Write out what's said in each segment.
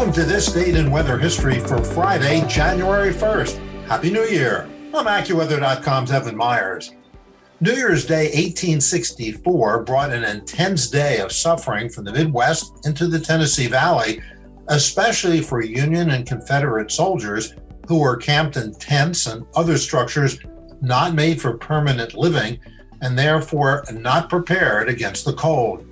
Welcome to this date in weather history for Friday, January 1st. Happy New Year. I'm AccuWeather.com's Evan Myers. New Year's Day 1864 brought an intense day of suffering from the Midwest into the Tennessee Valley, especially for Union and Confederate soldiers who were camped in tents and other structures not made for permanent living and therefore not prepared against the cold.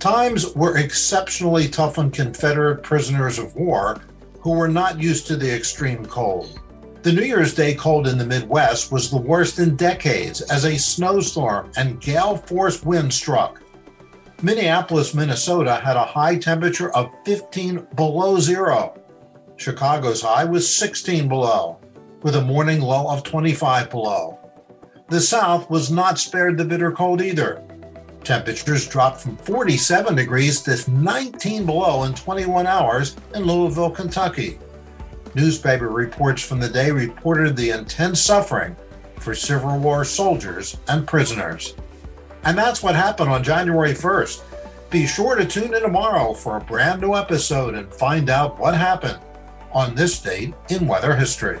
Times were exceptionally tough on Confederate prisoners of war who were not used to the extreme cold. The New Year's Day cold in the Midwest was the worst in decades as a snowstorm and gale force wind struck. Minneapolis, Minnesota had a high temperature of 15 below zero. Chicago's high was 16 below, with a morning low of 25 below. The South was not spared the bitter cold either. Temperatures dropped from 47 degrees to 19 below in 21 hours in Louisville, Kentucky. Newspaper reports from the day reported the intense suffering for Civil War soldiers and prisoners. And that's what happened on January 1st. Be sure to tune in tomorrow for a brand new episode and find out what happened on this date in weather history.